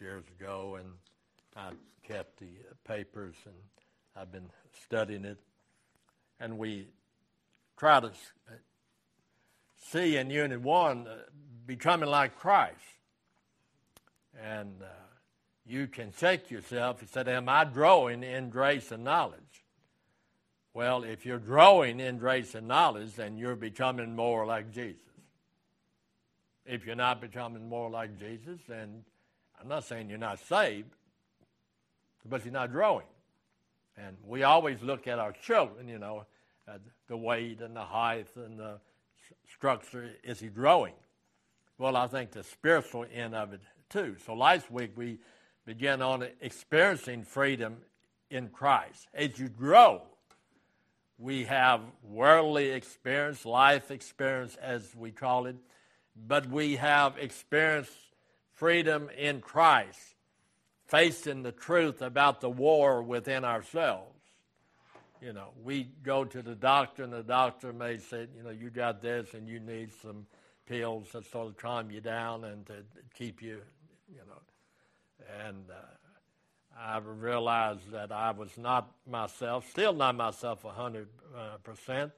years ago, and I kept the papers and I've been studying it. And we try to see in Unit 1 uh, becoming like Christ. And uh, you can check yourself and say, Am I growing in grace and knowledge? Well, if you're growing in grace and knowledge, then you're becoming more like Jesus. If you're not becoming more like Jesus, then I'm not saying you're not saved, but you're not growing. And we always look at our children, you know, the weight and the height and the structure. Is he growing? Well, I think the spiritual end of it too. So last week we began on experiencing freedom in Christ. As you grow, we have worldly experience, life experience, as we call it, but we have experienced freedom in Christ, facing the truth about the war within ourselves. You know, we go to the doctor, and the doctor may say, you know, you got this, and you need some pills to sort of calm you down and to keep you, you know. And uh, I realized that I was not myself, still not myself 100%. Uh,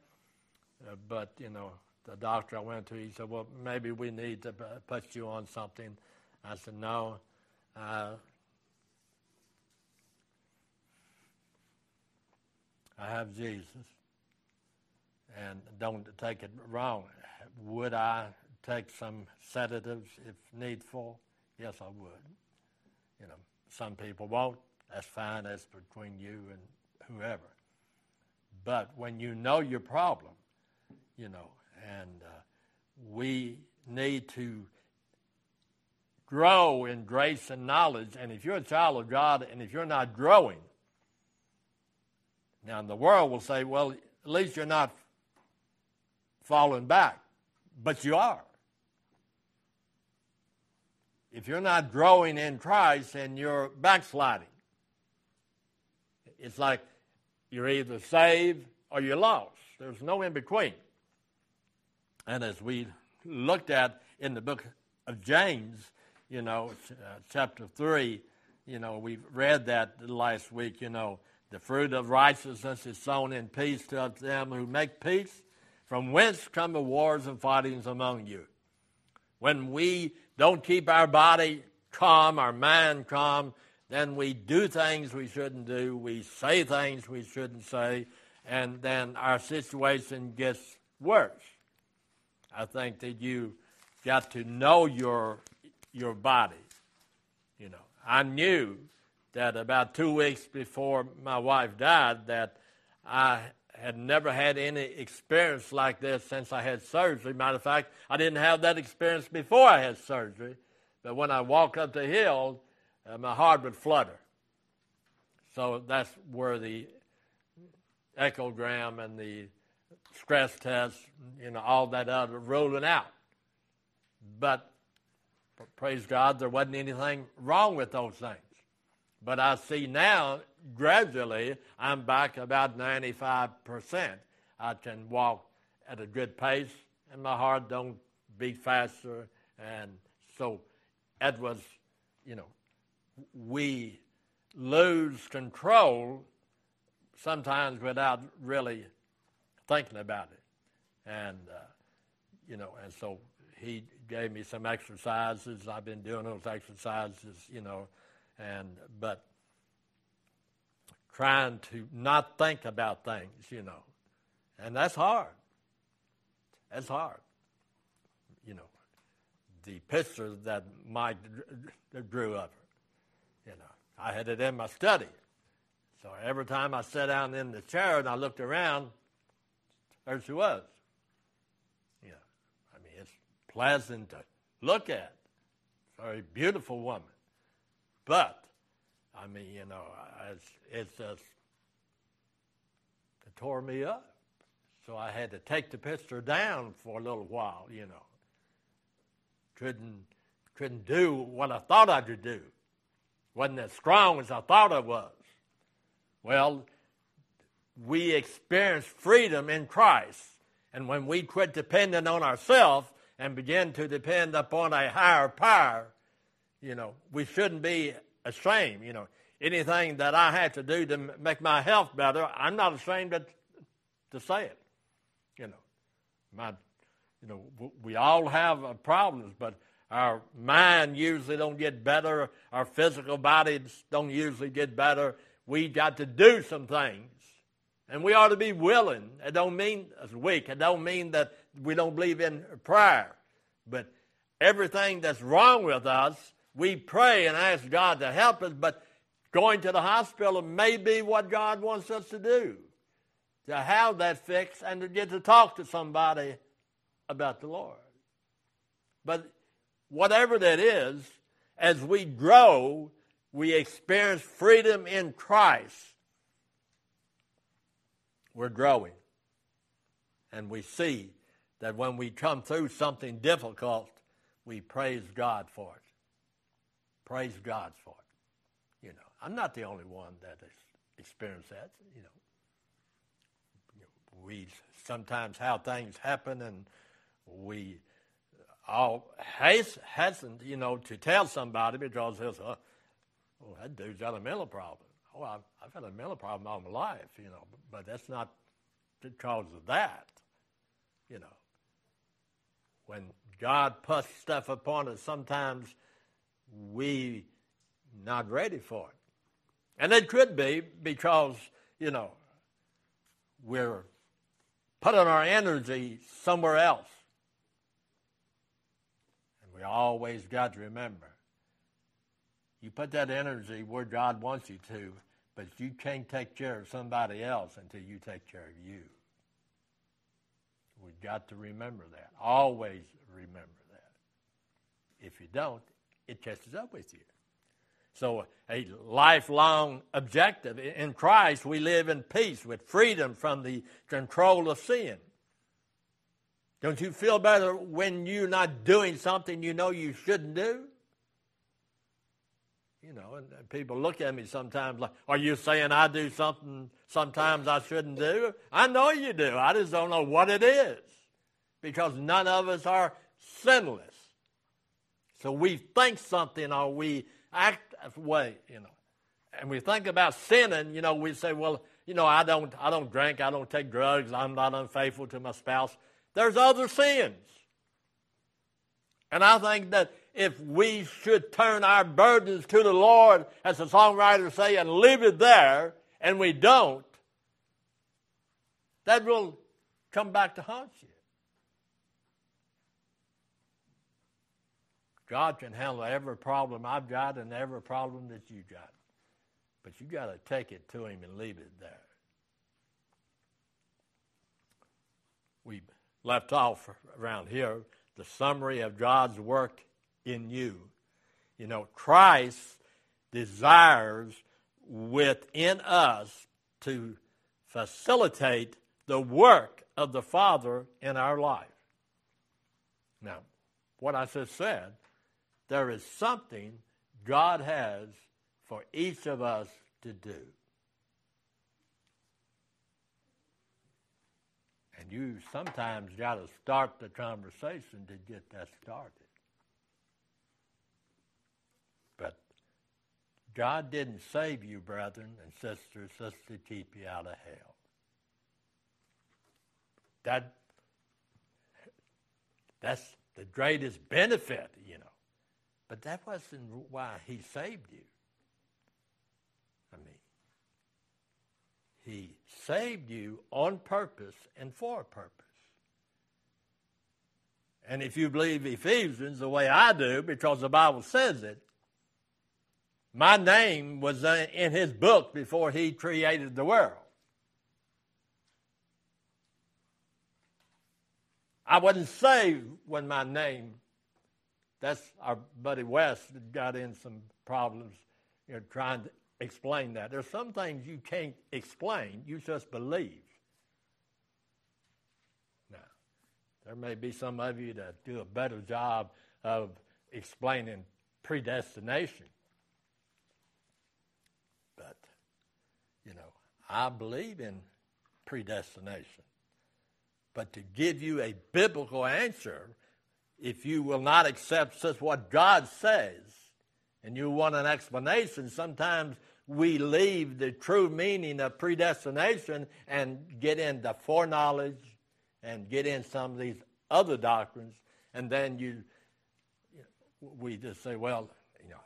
uh, but, you know, the doctor I went to, he said, well, maybe we need to put you on something. I said, no. Uh, I have Jesus. And don't take it wrong. Would I take some sedatives if needful? Yes, I would. You know, some people won't. That's fine. That's between you and whoever. But when you know your problem, you know, and uh, we need to grow in grace and knowledge. And if you're a child of God and if you're not growing, now the world will say, well, at least you're not falling back, but you are if you're not growing in Christ and you're backsliding, it's like you're either saved or you're lost. There's no in between. And as we looked at in the book of James, you know, uh, chapter 3, you know, we've read that last week, you know, the fruit of righteousness is sown in peace to them who make peace, from whence come the wars and fightings among you. When we don't keep our body calm, our mind calm, then we do things we shouldn't do, we say things we shouldn't say, and then our situation gets worse. I think that you got to know your your body. You know, I knew that about two weeks before my wife died that I had never had any experience like this since I had surgery. Matter of fact, I didn't have that experience before I had surgery. But when I walked up the hill, uh, my heart would flutter. So that's where the echogram and the stress test, you know, all that other ruling out. But praise God, there wasn't anything wrong with those things. But I see now, gradually, I'm back about 95%. I can walk at a good pace, and my heart don't beat faster. And so it was, you know, we lose control sometimes without really thinking about it. And, uh, you know, and so he gave me some exercises. I've been doing those exercises, you know, and but trying to not think about things, you know, and that's hard. That's hard. You know, the picture that Mike drew of her, you know, I had it in my study. So every time I sat down in the chair and I looked around, there she was. You know, I mean, it's pleasant to look at. Very beautiful woman. But, I mean, you know, it's, it's just, uh, it tore me up. So I had to take the picture down for a little while, you know. Couldn't, couldn't do what I thought I could do. Wasn't as strong as I thought I was. Well, we experience freedom in Christ. And when we quit depending on ourselves and begin to depend upon a higher power, You know, we shouldn't be ashamed. You know, anything that I had to do to make my health better, I'm not ashamed to, to say it. You know, my, you know, we all have uh, problems, but our mind usually don't get better. Our physical bodies don't usually get better. We got to do some things, and we ought to be willing. It don't mean as weak. It don't mean that we don't believe in prayer, but everything that's wrong with us, we pray and ask God to help us. But going to the hospital may be what God wants us to do to have that fixed and to get to talk to somebody about the Lord. But whatever that is, as we grow, we experience freedom in Christ. We're growing. And we see that when we come through something difficult, we praise God for it. Praise God for it. You know, I'm not the only one that has experienced that. You know, we sometimes how things happen, and we all hasten, you know, to tell somebody because they say, "Oh, that dude's got a mental problem." Oh, I've, I've had a mental problem all my life, you know, but that's not because of that, you know. When God puts stuff upon us, sometimes we not ready for it. And it could be because, you know, we're putting our energy somewhere else. And we always got to remember you put that energy where God wants you to, but you can't take care of somebody else until you take care of you. We've got to remember that. Always remember that. If you don't, it catches up with you. So, a lifelong objective in Christ, we live in peace with freedom from the control of sin. Don't you feel better when you're not doing something you know you shouldn't do? You know, and people look at me sometimes like, are you saying I do something sometimes I shouldn't do? I know you do. I just don't know what it is because none of us are sinless. So we think something or we act a way, you know. And we think about sinning, you know, we say, well, you know, I don't, I don't drink, I don't take drugs, I'm not unfaithful to my spouse. There's other sins. And I think that if we should turn our burdens to the Lord, as the songwriters say, and leave it there, and we don't, that will come back to haunt you. God can handle every problem I've got and every problem that you've got. But you got to take it to Him and leave it there. We left off around here the summary of God's work in you. You know, Christ desires within us to facilitate the work of the Father in our life. Now, what I just said, there is something God has for each of us to do. And you sometimes got to start the conversation to get that started. But God didn't save you, brethren and sisters, just to keep you out of hell. That that's the greatest benefit, you know. But that wasn't why he saved you. I mean, he saved you on purpose and for a purpose. And if you believe Ephesians the way I do, because the Bible says it, my name was uh, in his book before he created the world. I wasn't saved when my name, that's our buddy West got in some problems, you know, trying to explain that. There's some things you can't explain, you just believe. Now, there may be some of you that do a better job of explaining predestination. But, you know, I believe in predestination. But to give you a biblical answer, if you will not accept just what God says, and you want an explanation, sometimes we leave the true meaning of predestination and get into foreknowledge and get in some of these other doctrines, and then you, we just say, well, you know,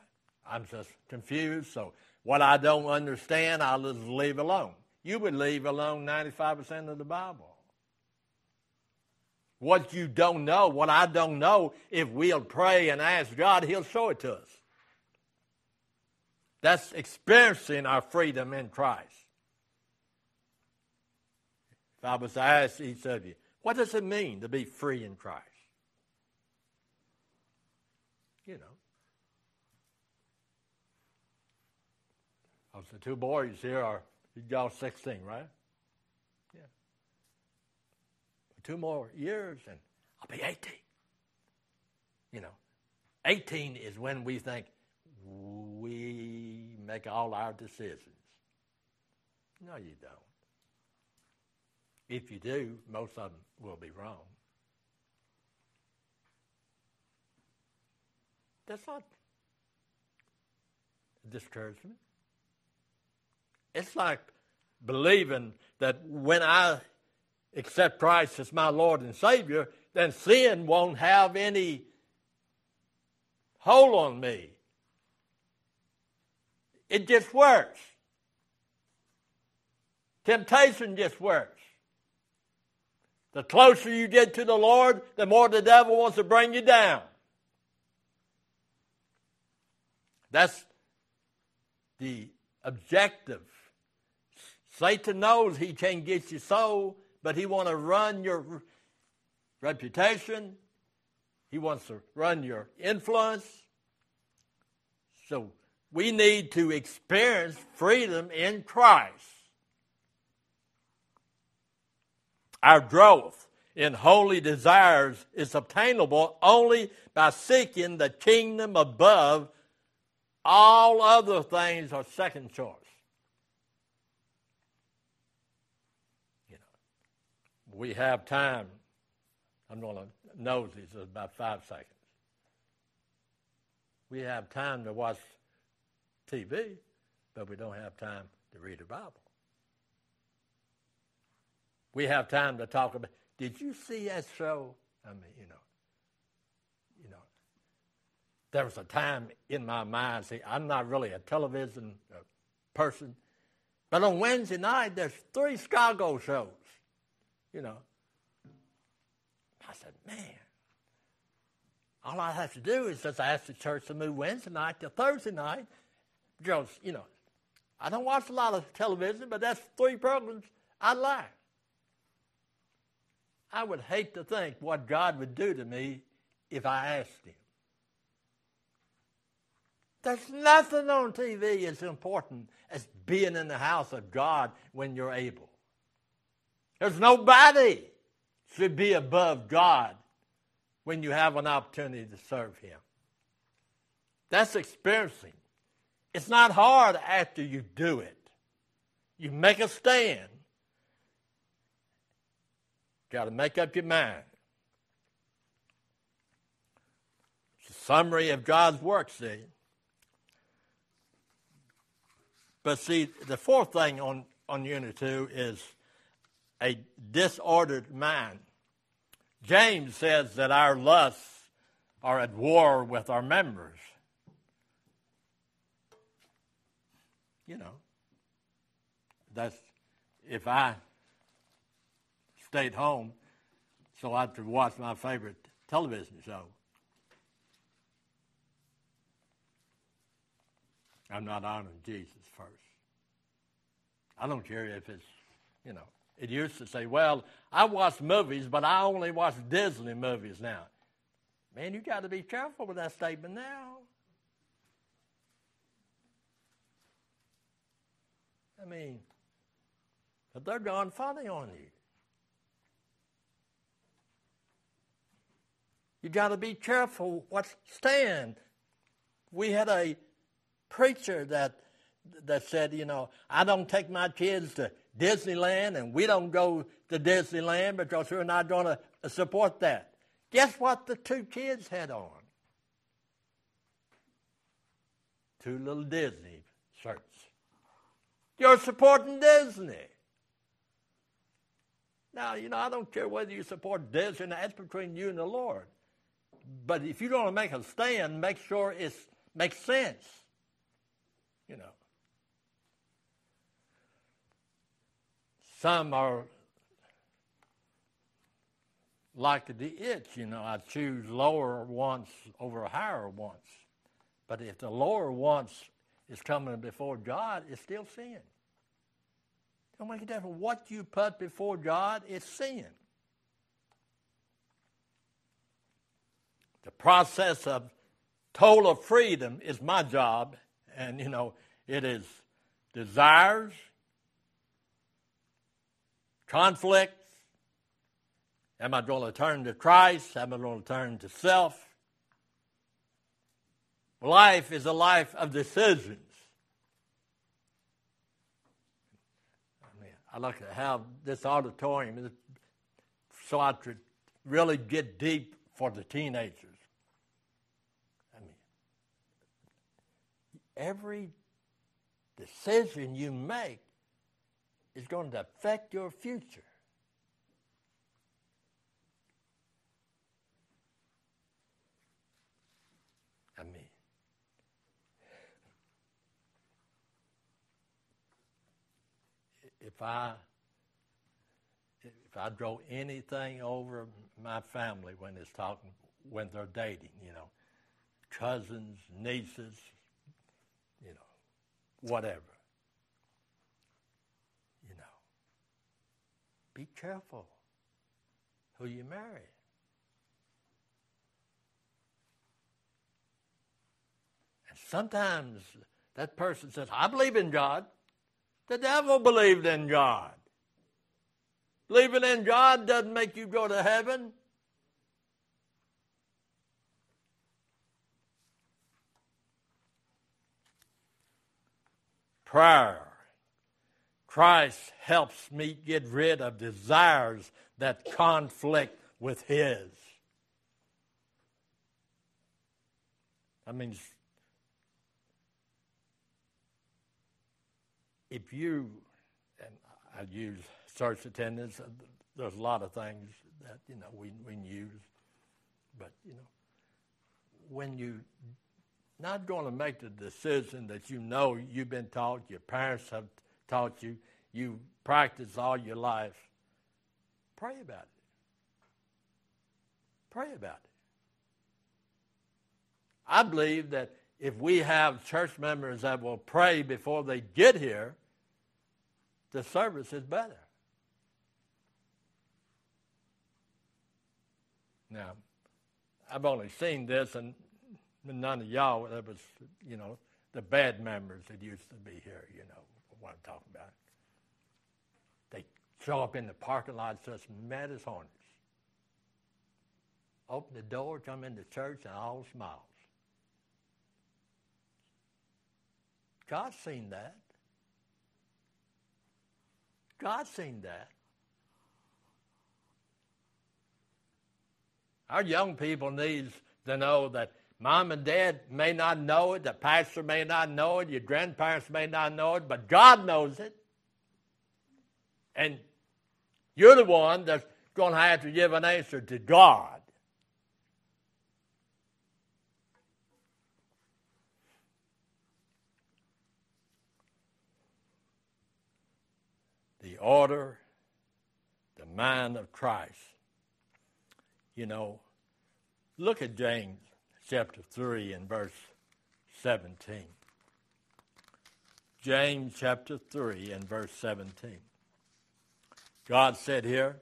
I'm just confused, so what I don't understand, I'll just leave alone. You would leave alone 95% of the Bible. What you don't know, what I don't know, if we'll pray and ask God, He'll show it to us. That's experiencing our freedom in Christ. If I was to ask each of you, what does it mean to be free in Christ? You know. The two boys here are y'all 16, right? Yeah. Two more years and I'll be 18. You know, 18 is when we think we make all our decisions. No, you don't. If you do, most of them will be wrong. That's not discouragement. It's like believing that when I accept Christ as my Lord and Savior, then sin won't have any hold on me. It just works. Temptation just works. The closer you get to the Lord, the more the devil wants to bring you down. That's the objective. Satan knows he can't get your soul, but he wants to run your reputation. He wants to run your influence. So we need to experience freedom in Christ. Our growth in holy desires is obtainable only by seeking the kingdom above. All other things are second choice. You know, we have time. I'm going to nose these in about five seconds. We have time to watch TV, but we don't have time to read the Bible we have time to talk about. Did you see that show? I mean, you know, you know, there was a time in my mind. See, I'm not really a television uh, person, but on Wednesday night there's three Chicago shows. You know, I said, man. All I have to do is just ask the church to move Wednesday night to Thursday night. Because, you know, I don't watch a lot of television, but that's three programs I like. I would hate to think what God would do to me if I asked Him. There's nothing on TV as important as being in the house of God when you're able. There's nobody should be above God when you have an opportunity to serve Him. That's experiencing. It's not hard after you do it. You make a stand Got to make up your mind. It's a summary of God's work, see. But see, the fourth thing on, on Unit 2 is a disordered mind. James says that our lusts are at war with our members. You know, that's if I stayed home so I could watch my favorite television show. I'm not honoring Jesus first. I don't care if it's, you know, it used to say, well, I watch movies, but I only watch Disney movies now. Man, you got to be careful with that statement now. I mean, but they're gone funny on you. You got to be careful what stand. We had a preacher that that said, you know, I don't take my kids to Disneyland, and we don't go to Disneyland because we're not going to support that. Guess what the two kids had on? two little Disney shirts. You're supporting Disney. Now, you know, I don't care whether you support Disney, that's between you and the Lord. But if you're going to make a stand, make sure it makes sense. You know. Some are like the itch, you know, I choose lower once over higher once. But if the lower once is coming before God, it's still sin. Don't make a difference. What you put before God is sin. The process of total freedom is my job, and you know, it is desires, conflicts. Am I going to turn to Christ? Am I going to turn to self? Life is a life of decisions. I mean, I like to have this auditorium so I could really get deep for the teenagers. I mean, every decision you make is going to affect your future. I mean, if I if I draw anything over my family when it's talking when they're dating, you know, cousins, nieces, you know, whatever. You know. Be careful who you marry. And sometimes that person says, I believe in God. The devil believed in God. Believing in God doesn't make you go to heaven. Prayer. Christ helps me get rid of desires that conflict with His. I mean, if you, and I use search attendance, uh, there's a lot of things that, you know, we, we use. But, you know, when you not going to make the decision that you know you've been taught, your parents have taught you, you practice all your life, pray about it. Pray about it. I believe that if we have church members that will pray before they get here, the service is better. Now, I've only seen this, and none of y'all, that was, you know, the bad members that used to be here, you know, what I'm talking about. They show up in the parking lot just mad as hornets. Open the door, come into church, and all smiles. God's seen that. God's seen that. Our young people needs to know that mom and dad may not know it, the pastor may not know it, your grandparents may not know it, but God knows it. And you're the one that's going to have to give an answer to God. The order, the mind of Christ you know, look at James chapter 3 and verse 17. James chapter 3 and verse 17. God said here,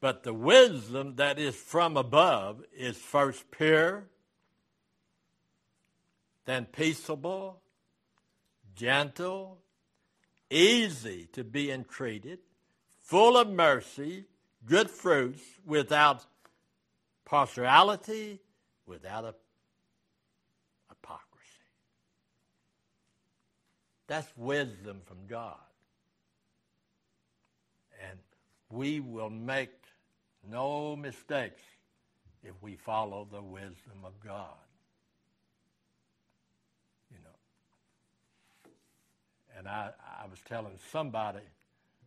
But the wisdom that is from above is first pure, then peaceable, gentle, easy to be entreated, full of mercy good fruits without partiality, without a, hypocrisy. That's wisdom from God. And we will make no mistakes if we follow the wisdom of God. You know. And I, I was telling somebody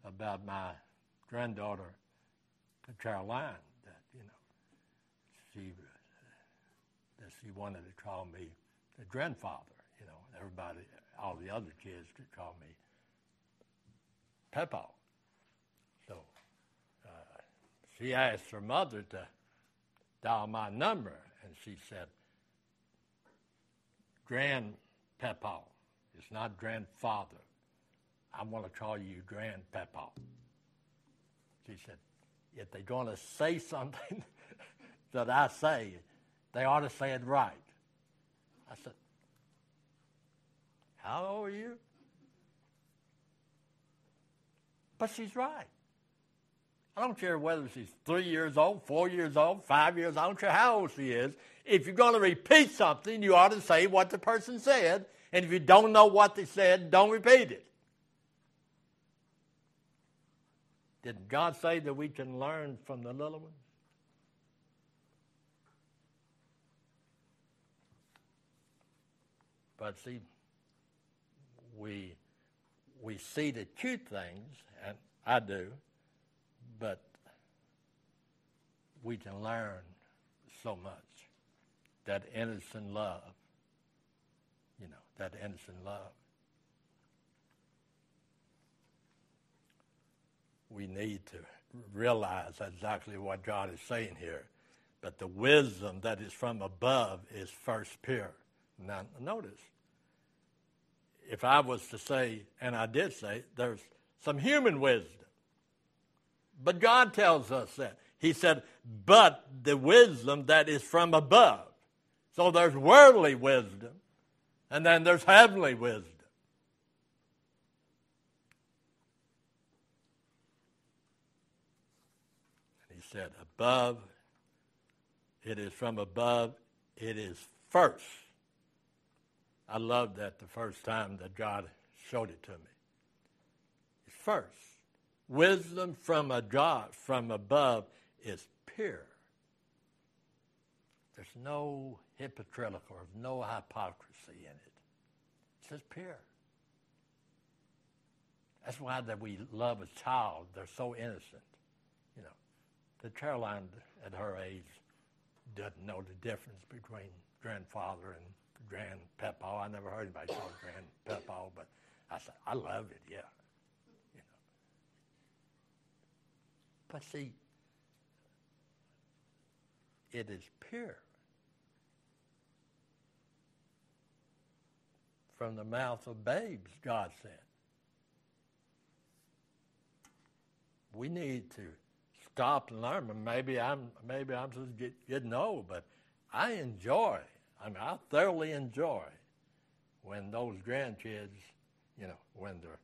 about my granddaughter, Caroline, that, you know, she, that she wanted to call me the grandfather, you know, everybody, all the other kids could call me Peppo. So uh, she asked her mother to dial my number, and she said, Grand Peppo. It's not grandfather. I want to call you Grand Grandpapa. She said, if they're going to say something that I say, they ought to say it right. I said, How old are you? But she's right. I don't care whether she's three years old, four years old, five years old, I don't care how old she is. If you're going to repeat something, you ought to say what the person said. And if you don't know what they said, don't repeat it. Did God say that we can learn from the little ones? But see, we we see the cute things, and I do, but we can learn so much. That innocent love, you know, that innocent love. We need to realize exactly what God is saying here. But the wisdom that is from above is first pure. Now, notice, if I was to say, and I did say, there's some human wisdom. But God tells us that. He said, but the wisdom that is from above. So there's worldly wisdom, and then there's heavenly wisdom. And he said, above, it is from above, it is first. I loved that the first time that God showed it to me. First. Wisdom from a God from above is pure. There's no hypocritical, there's no hypocrisy in it. It's just pure. That's why that we love a child. They're so innocent. You know, the Caroline at her age doesn't know the difference between grandfather and Grand Peppo. I never heard anybody call it Grand but I said, I love it, yeah. You know. But see, it is pure. From the mouth of babes, God said. We need to stop and learn. Maybe I'm maybe I'm just get, getting old, but I enjoy I mean, I thoroughly enjoy when those grandkids, you know, when they're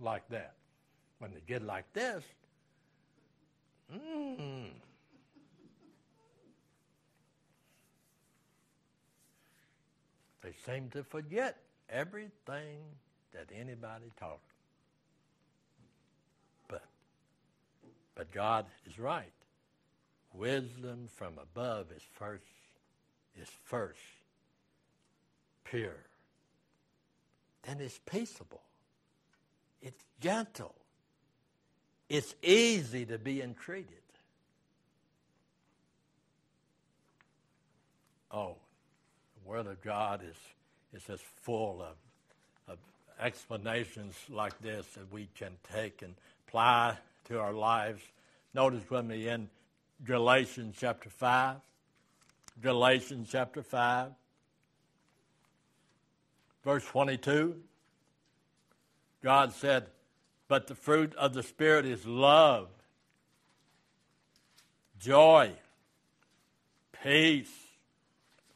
like that. When they get like this, mmm. They seem to forget everything that anybody taught them. But, but God is right. Wisdom from above is first is first pure. Then it's peaceable. It's gentle. It's easy to be entreated. Oh, the Word of God is, is just full of, of explanations like this that we can take and apply to our lives. Notice with me in Galatians chapter 5. Galatians chapter 5, verse 22. God said, But the fruit of the Spirit is love, joy, peace,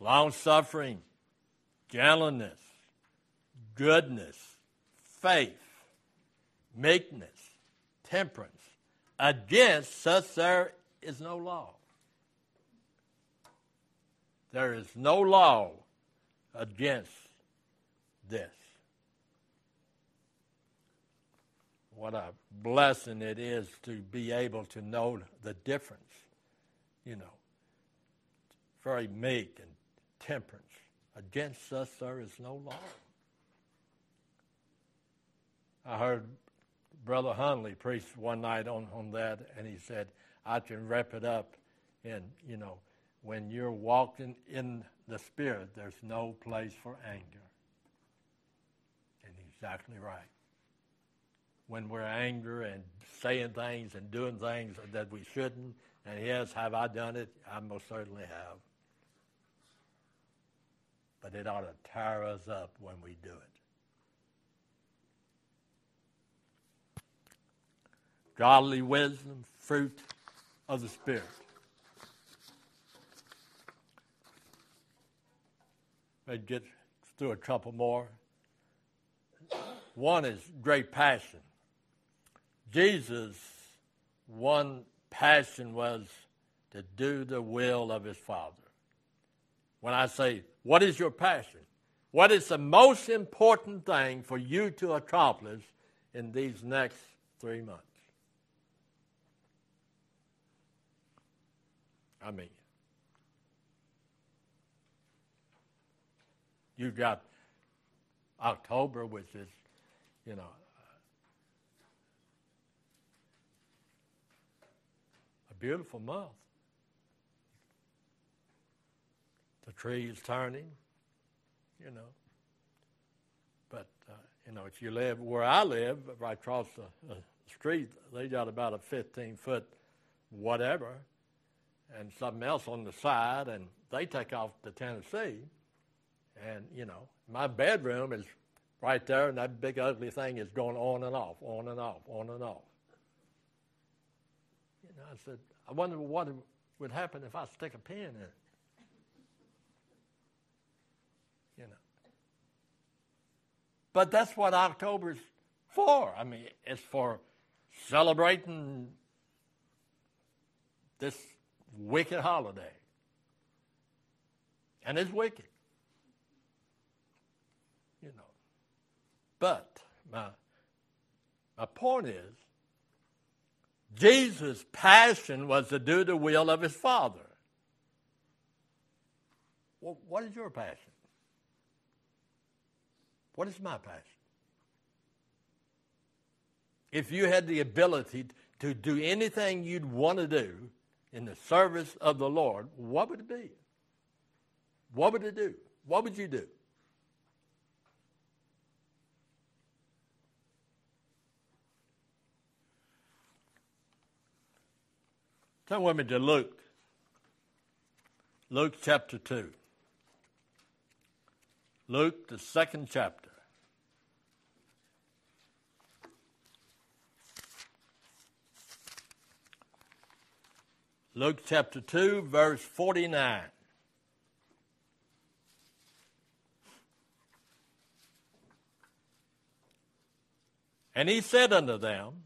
long suffering, gentleness, goodness, faith, meekness, temperance. Against such there is no law. There is no law against this. What a blessing it is to be able to know the difference. You know, very meek and temperance. Against us there is no law. I heard Brother Hunley preach one night on, on that, and he said, I can wrap it up in, you know, when you're walking in the Spirit, there's no place for anger. Exactly right. When we're angry and saying things and doing things that we shouldn't, and yes, have I done it? I most certainly have. But it ought to tear us up when we do it. Godly wisdom, fruit of the Spirit. Let's get through a couple more. One is great passion. Jesus, one passion was to do the will of his Father. When I say, What is your passion? What is the most important thing for you to accomplish in these next three months? I mean, you've got October, which is, you know, a beautiful month. The trees turning, you know. But, uh, you know, if you live where I live, right across the, the street, they got about a 15 foot whatever and something else on the side, and they take off to Tennessee. And, you know, my bedroom is right there, and that big ugly thing is going on and off, on and off, on and off. You know, I said, I wonder what would happen if I stick a pin in it. You know. But that's what October's for. I mean, it's for celebrating this wicked holiday. And it's wicked. You know. But my, my point is, Jesus' passion was to do the will of his Father. Well, what is your passion? What is my passion? If you had the ability to do anything you'd want to do, in the service of the Lord, what would it be? What would it do? What would you do? Turn with me to Luke. Luke chapter 2. Luke, the second chapter. Luke chapter 2, verse 49. And he said unto them,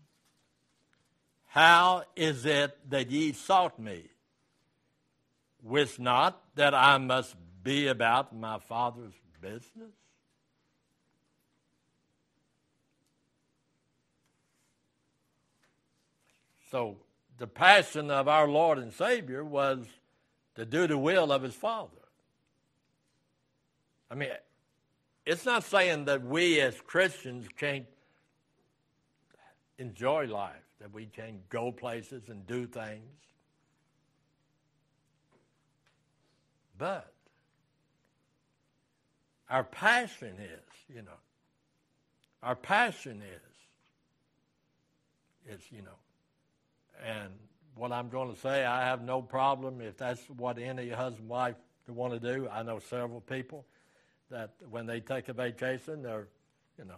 How is it that ye sought me? Wist not that I must be about my Father's business? So the passion of our Lord and Savior was to do the will of his Father. I mean, it's not saying that we as Christians can't enjoy life, that we can't go places and do things. But our passion is, you know, our passion is, is, you know, and what I'm going to say, I have no problem if that's what any husband and wife want to do. I know several people that when they take a vacation, they're, you know,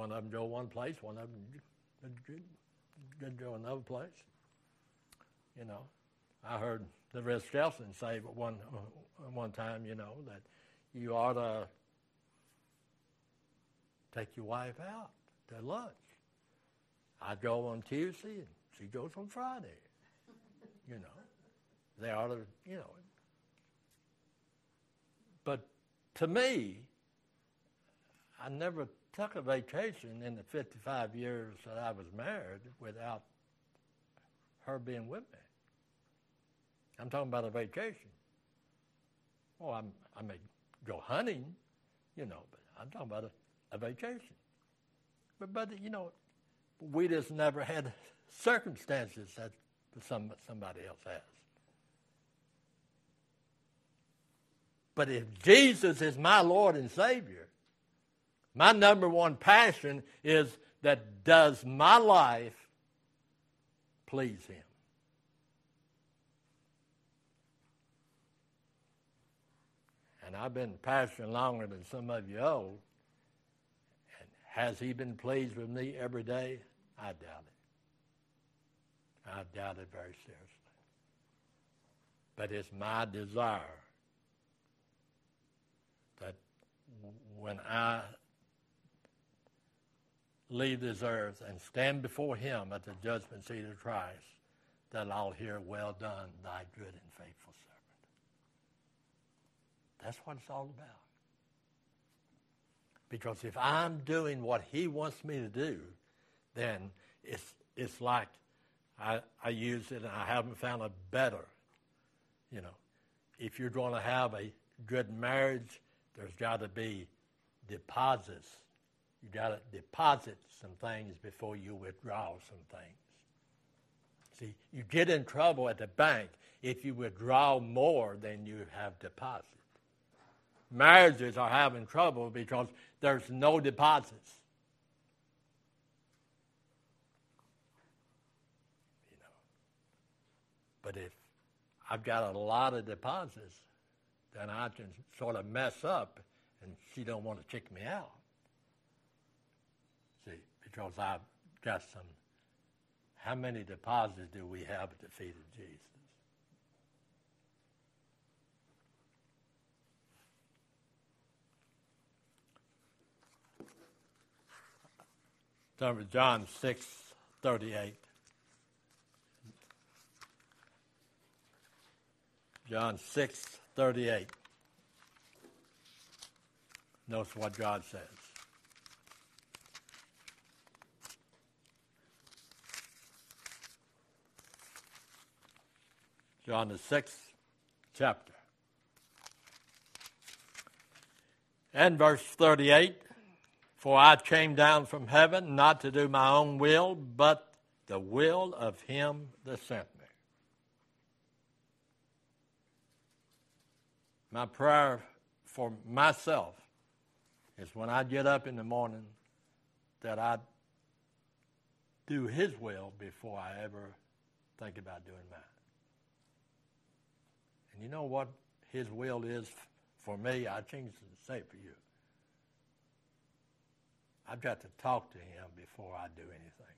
one of them go one place, one of them go another place. You know, I heard the Red Skelton say one uh, one time, you know, that you ought to take your wife out to lunch. I go on Tuesday and she goes on Friday. You know, they ought to, you know. But to me, I never took a vacation in the 55 years that I was married without her being with me. I'm talking about a vacation. Oh, I'm, I may go hunting, you know, but I'm talking about a a vacation. But, brother, you know, we just never had circumstances that some, somebody else has. But if Jesus is my Lord and Savior, my number one passion is that does my life please Him? And I've been pastoring longer than some of you old. And has He been pleased with me every day? I doubt it. I doubt it very seriously. But it's my desire that when I leave this earth and stand before him at the judgment seat of Christ, that I'll hear, Well done, thy good and faithful servant. That's what it's all about. Because if I'm doing what he wants me to do, then it's, it's like I, I use it and I haven't found a better. You know, if you're going to have a good marriage, there's got to be deposits. You got to deposit some things before you withdraw some things. See, you get in trouble at the bank if you withdraw more than you have deposited. Marriages are having trouble because there's no deposits. You know. But if I've got a lot of deposits, then I can sort of mess up and she don't want to kick me out. Because I've got some how many deposits do we have at the feet of Jesus? Turn to John 6 38. John 6 38. Notice what God says. John the sixth chapter. And verse 38 For I came down from heaven not to do my own will, but the will of him that sent me. My prayer for myself is when I get up in the morning that I do his will before I ever think about doing mine. And you know what his will is for me? I change to say for you. I've got to talk to him before I do anything.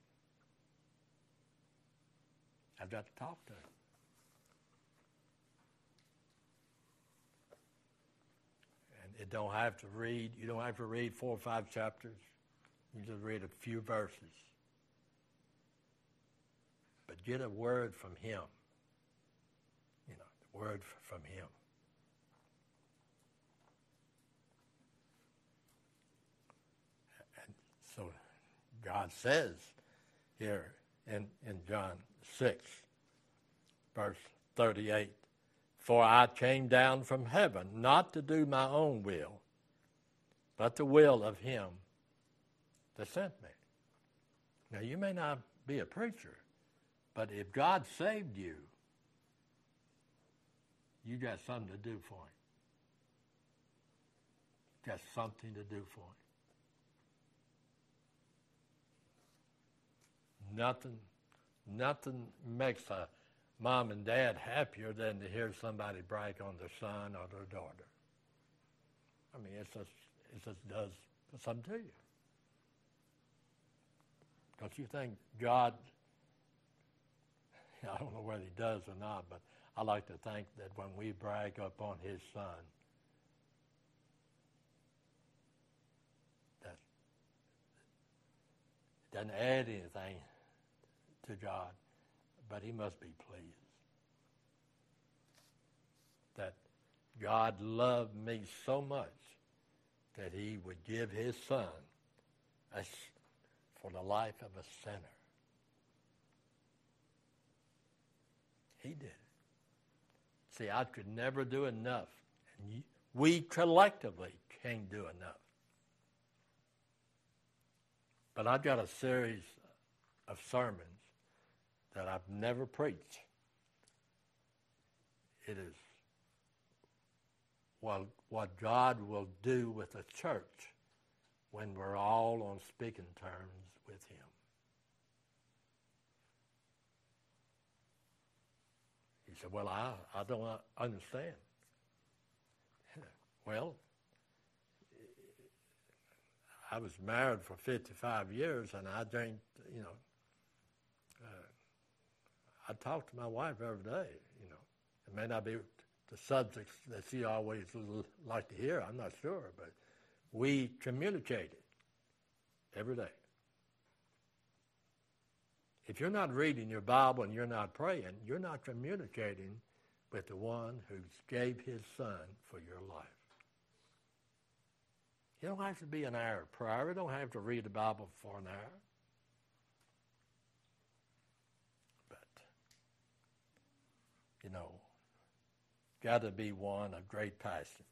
I've got to talk to him. And it don't have to read, you don't have to read four or five chapters. You just read a few verses. But get a word from him word from him. And so God says here in, in John 6, verse 38, For I came down from heaven not to do my own will, but the will of him that sent me. Now, you may not be a preacher, but if God saved you, you got something to do for him. Got something to do for him. Nothing, nothing makes a mom and dad happier than to hear somebody brag on their son or their daughter. I mean, it just, it just does something to you. Don't you think God, I don't know whether he does or not, but I like to think that when we brag upon his son, that it doesn't add anything to God, but he must be pleased. That God loved me so much that he would give his son as for the life of a sinner. He did. See, I could never do enough. And we collectively can't do enough. But I've got a series of sermons that I've never preached. It is what, what God will do with a church when we're all on speaking terms with Him. He said, Well, I, I don't understand. Well, I was married for 55 years, and I drank, you know, uh, I talked to my wife every day, you know. It may not be the subjects that she always like to hear, I'm not sure, but we communicated every day. If you're not reading your Bible and you're not praying, you're not communicating with the one who gave his son for your life. You don't have to be an hour of prayer. You don't have to read the Bible for an hour. But, you know, got to be one of great passion.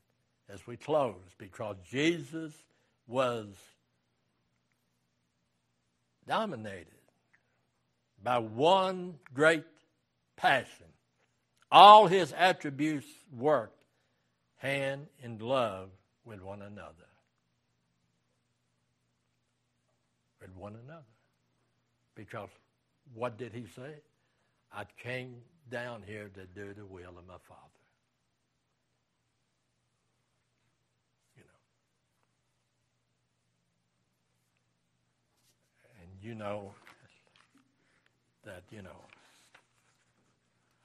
As we close, because Jesus was dominated by one great passion. All his attributes worked hand in glove with one another. With one another. Because what did he say? I came down here to do the will of my Father. You know. And you know, that, you know,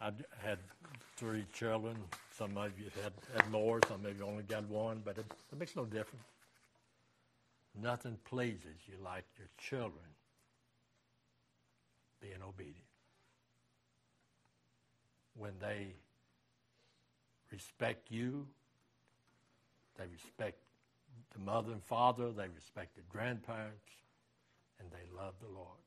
I had three children. Some of you had, had more, some of you only got one, but it, it makes no difference. Nothing pleases you like your children being obedient. When they respect you, they respect the mother and father, they respect the grandparents, and they love the Lord.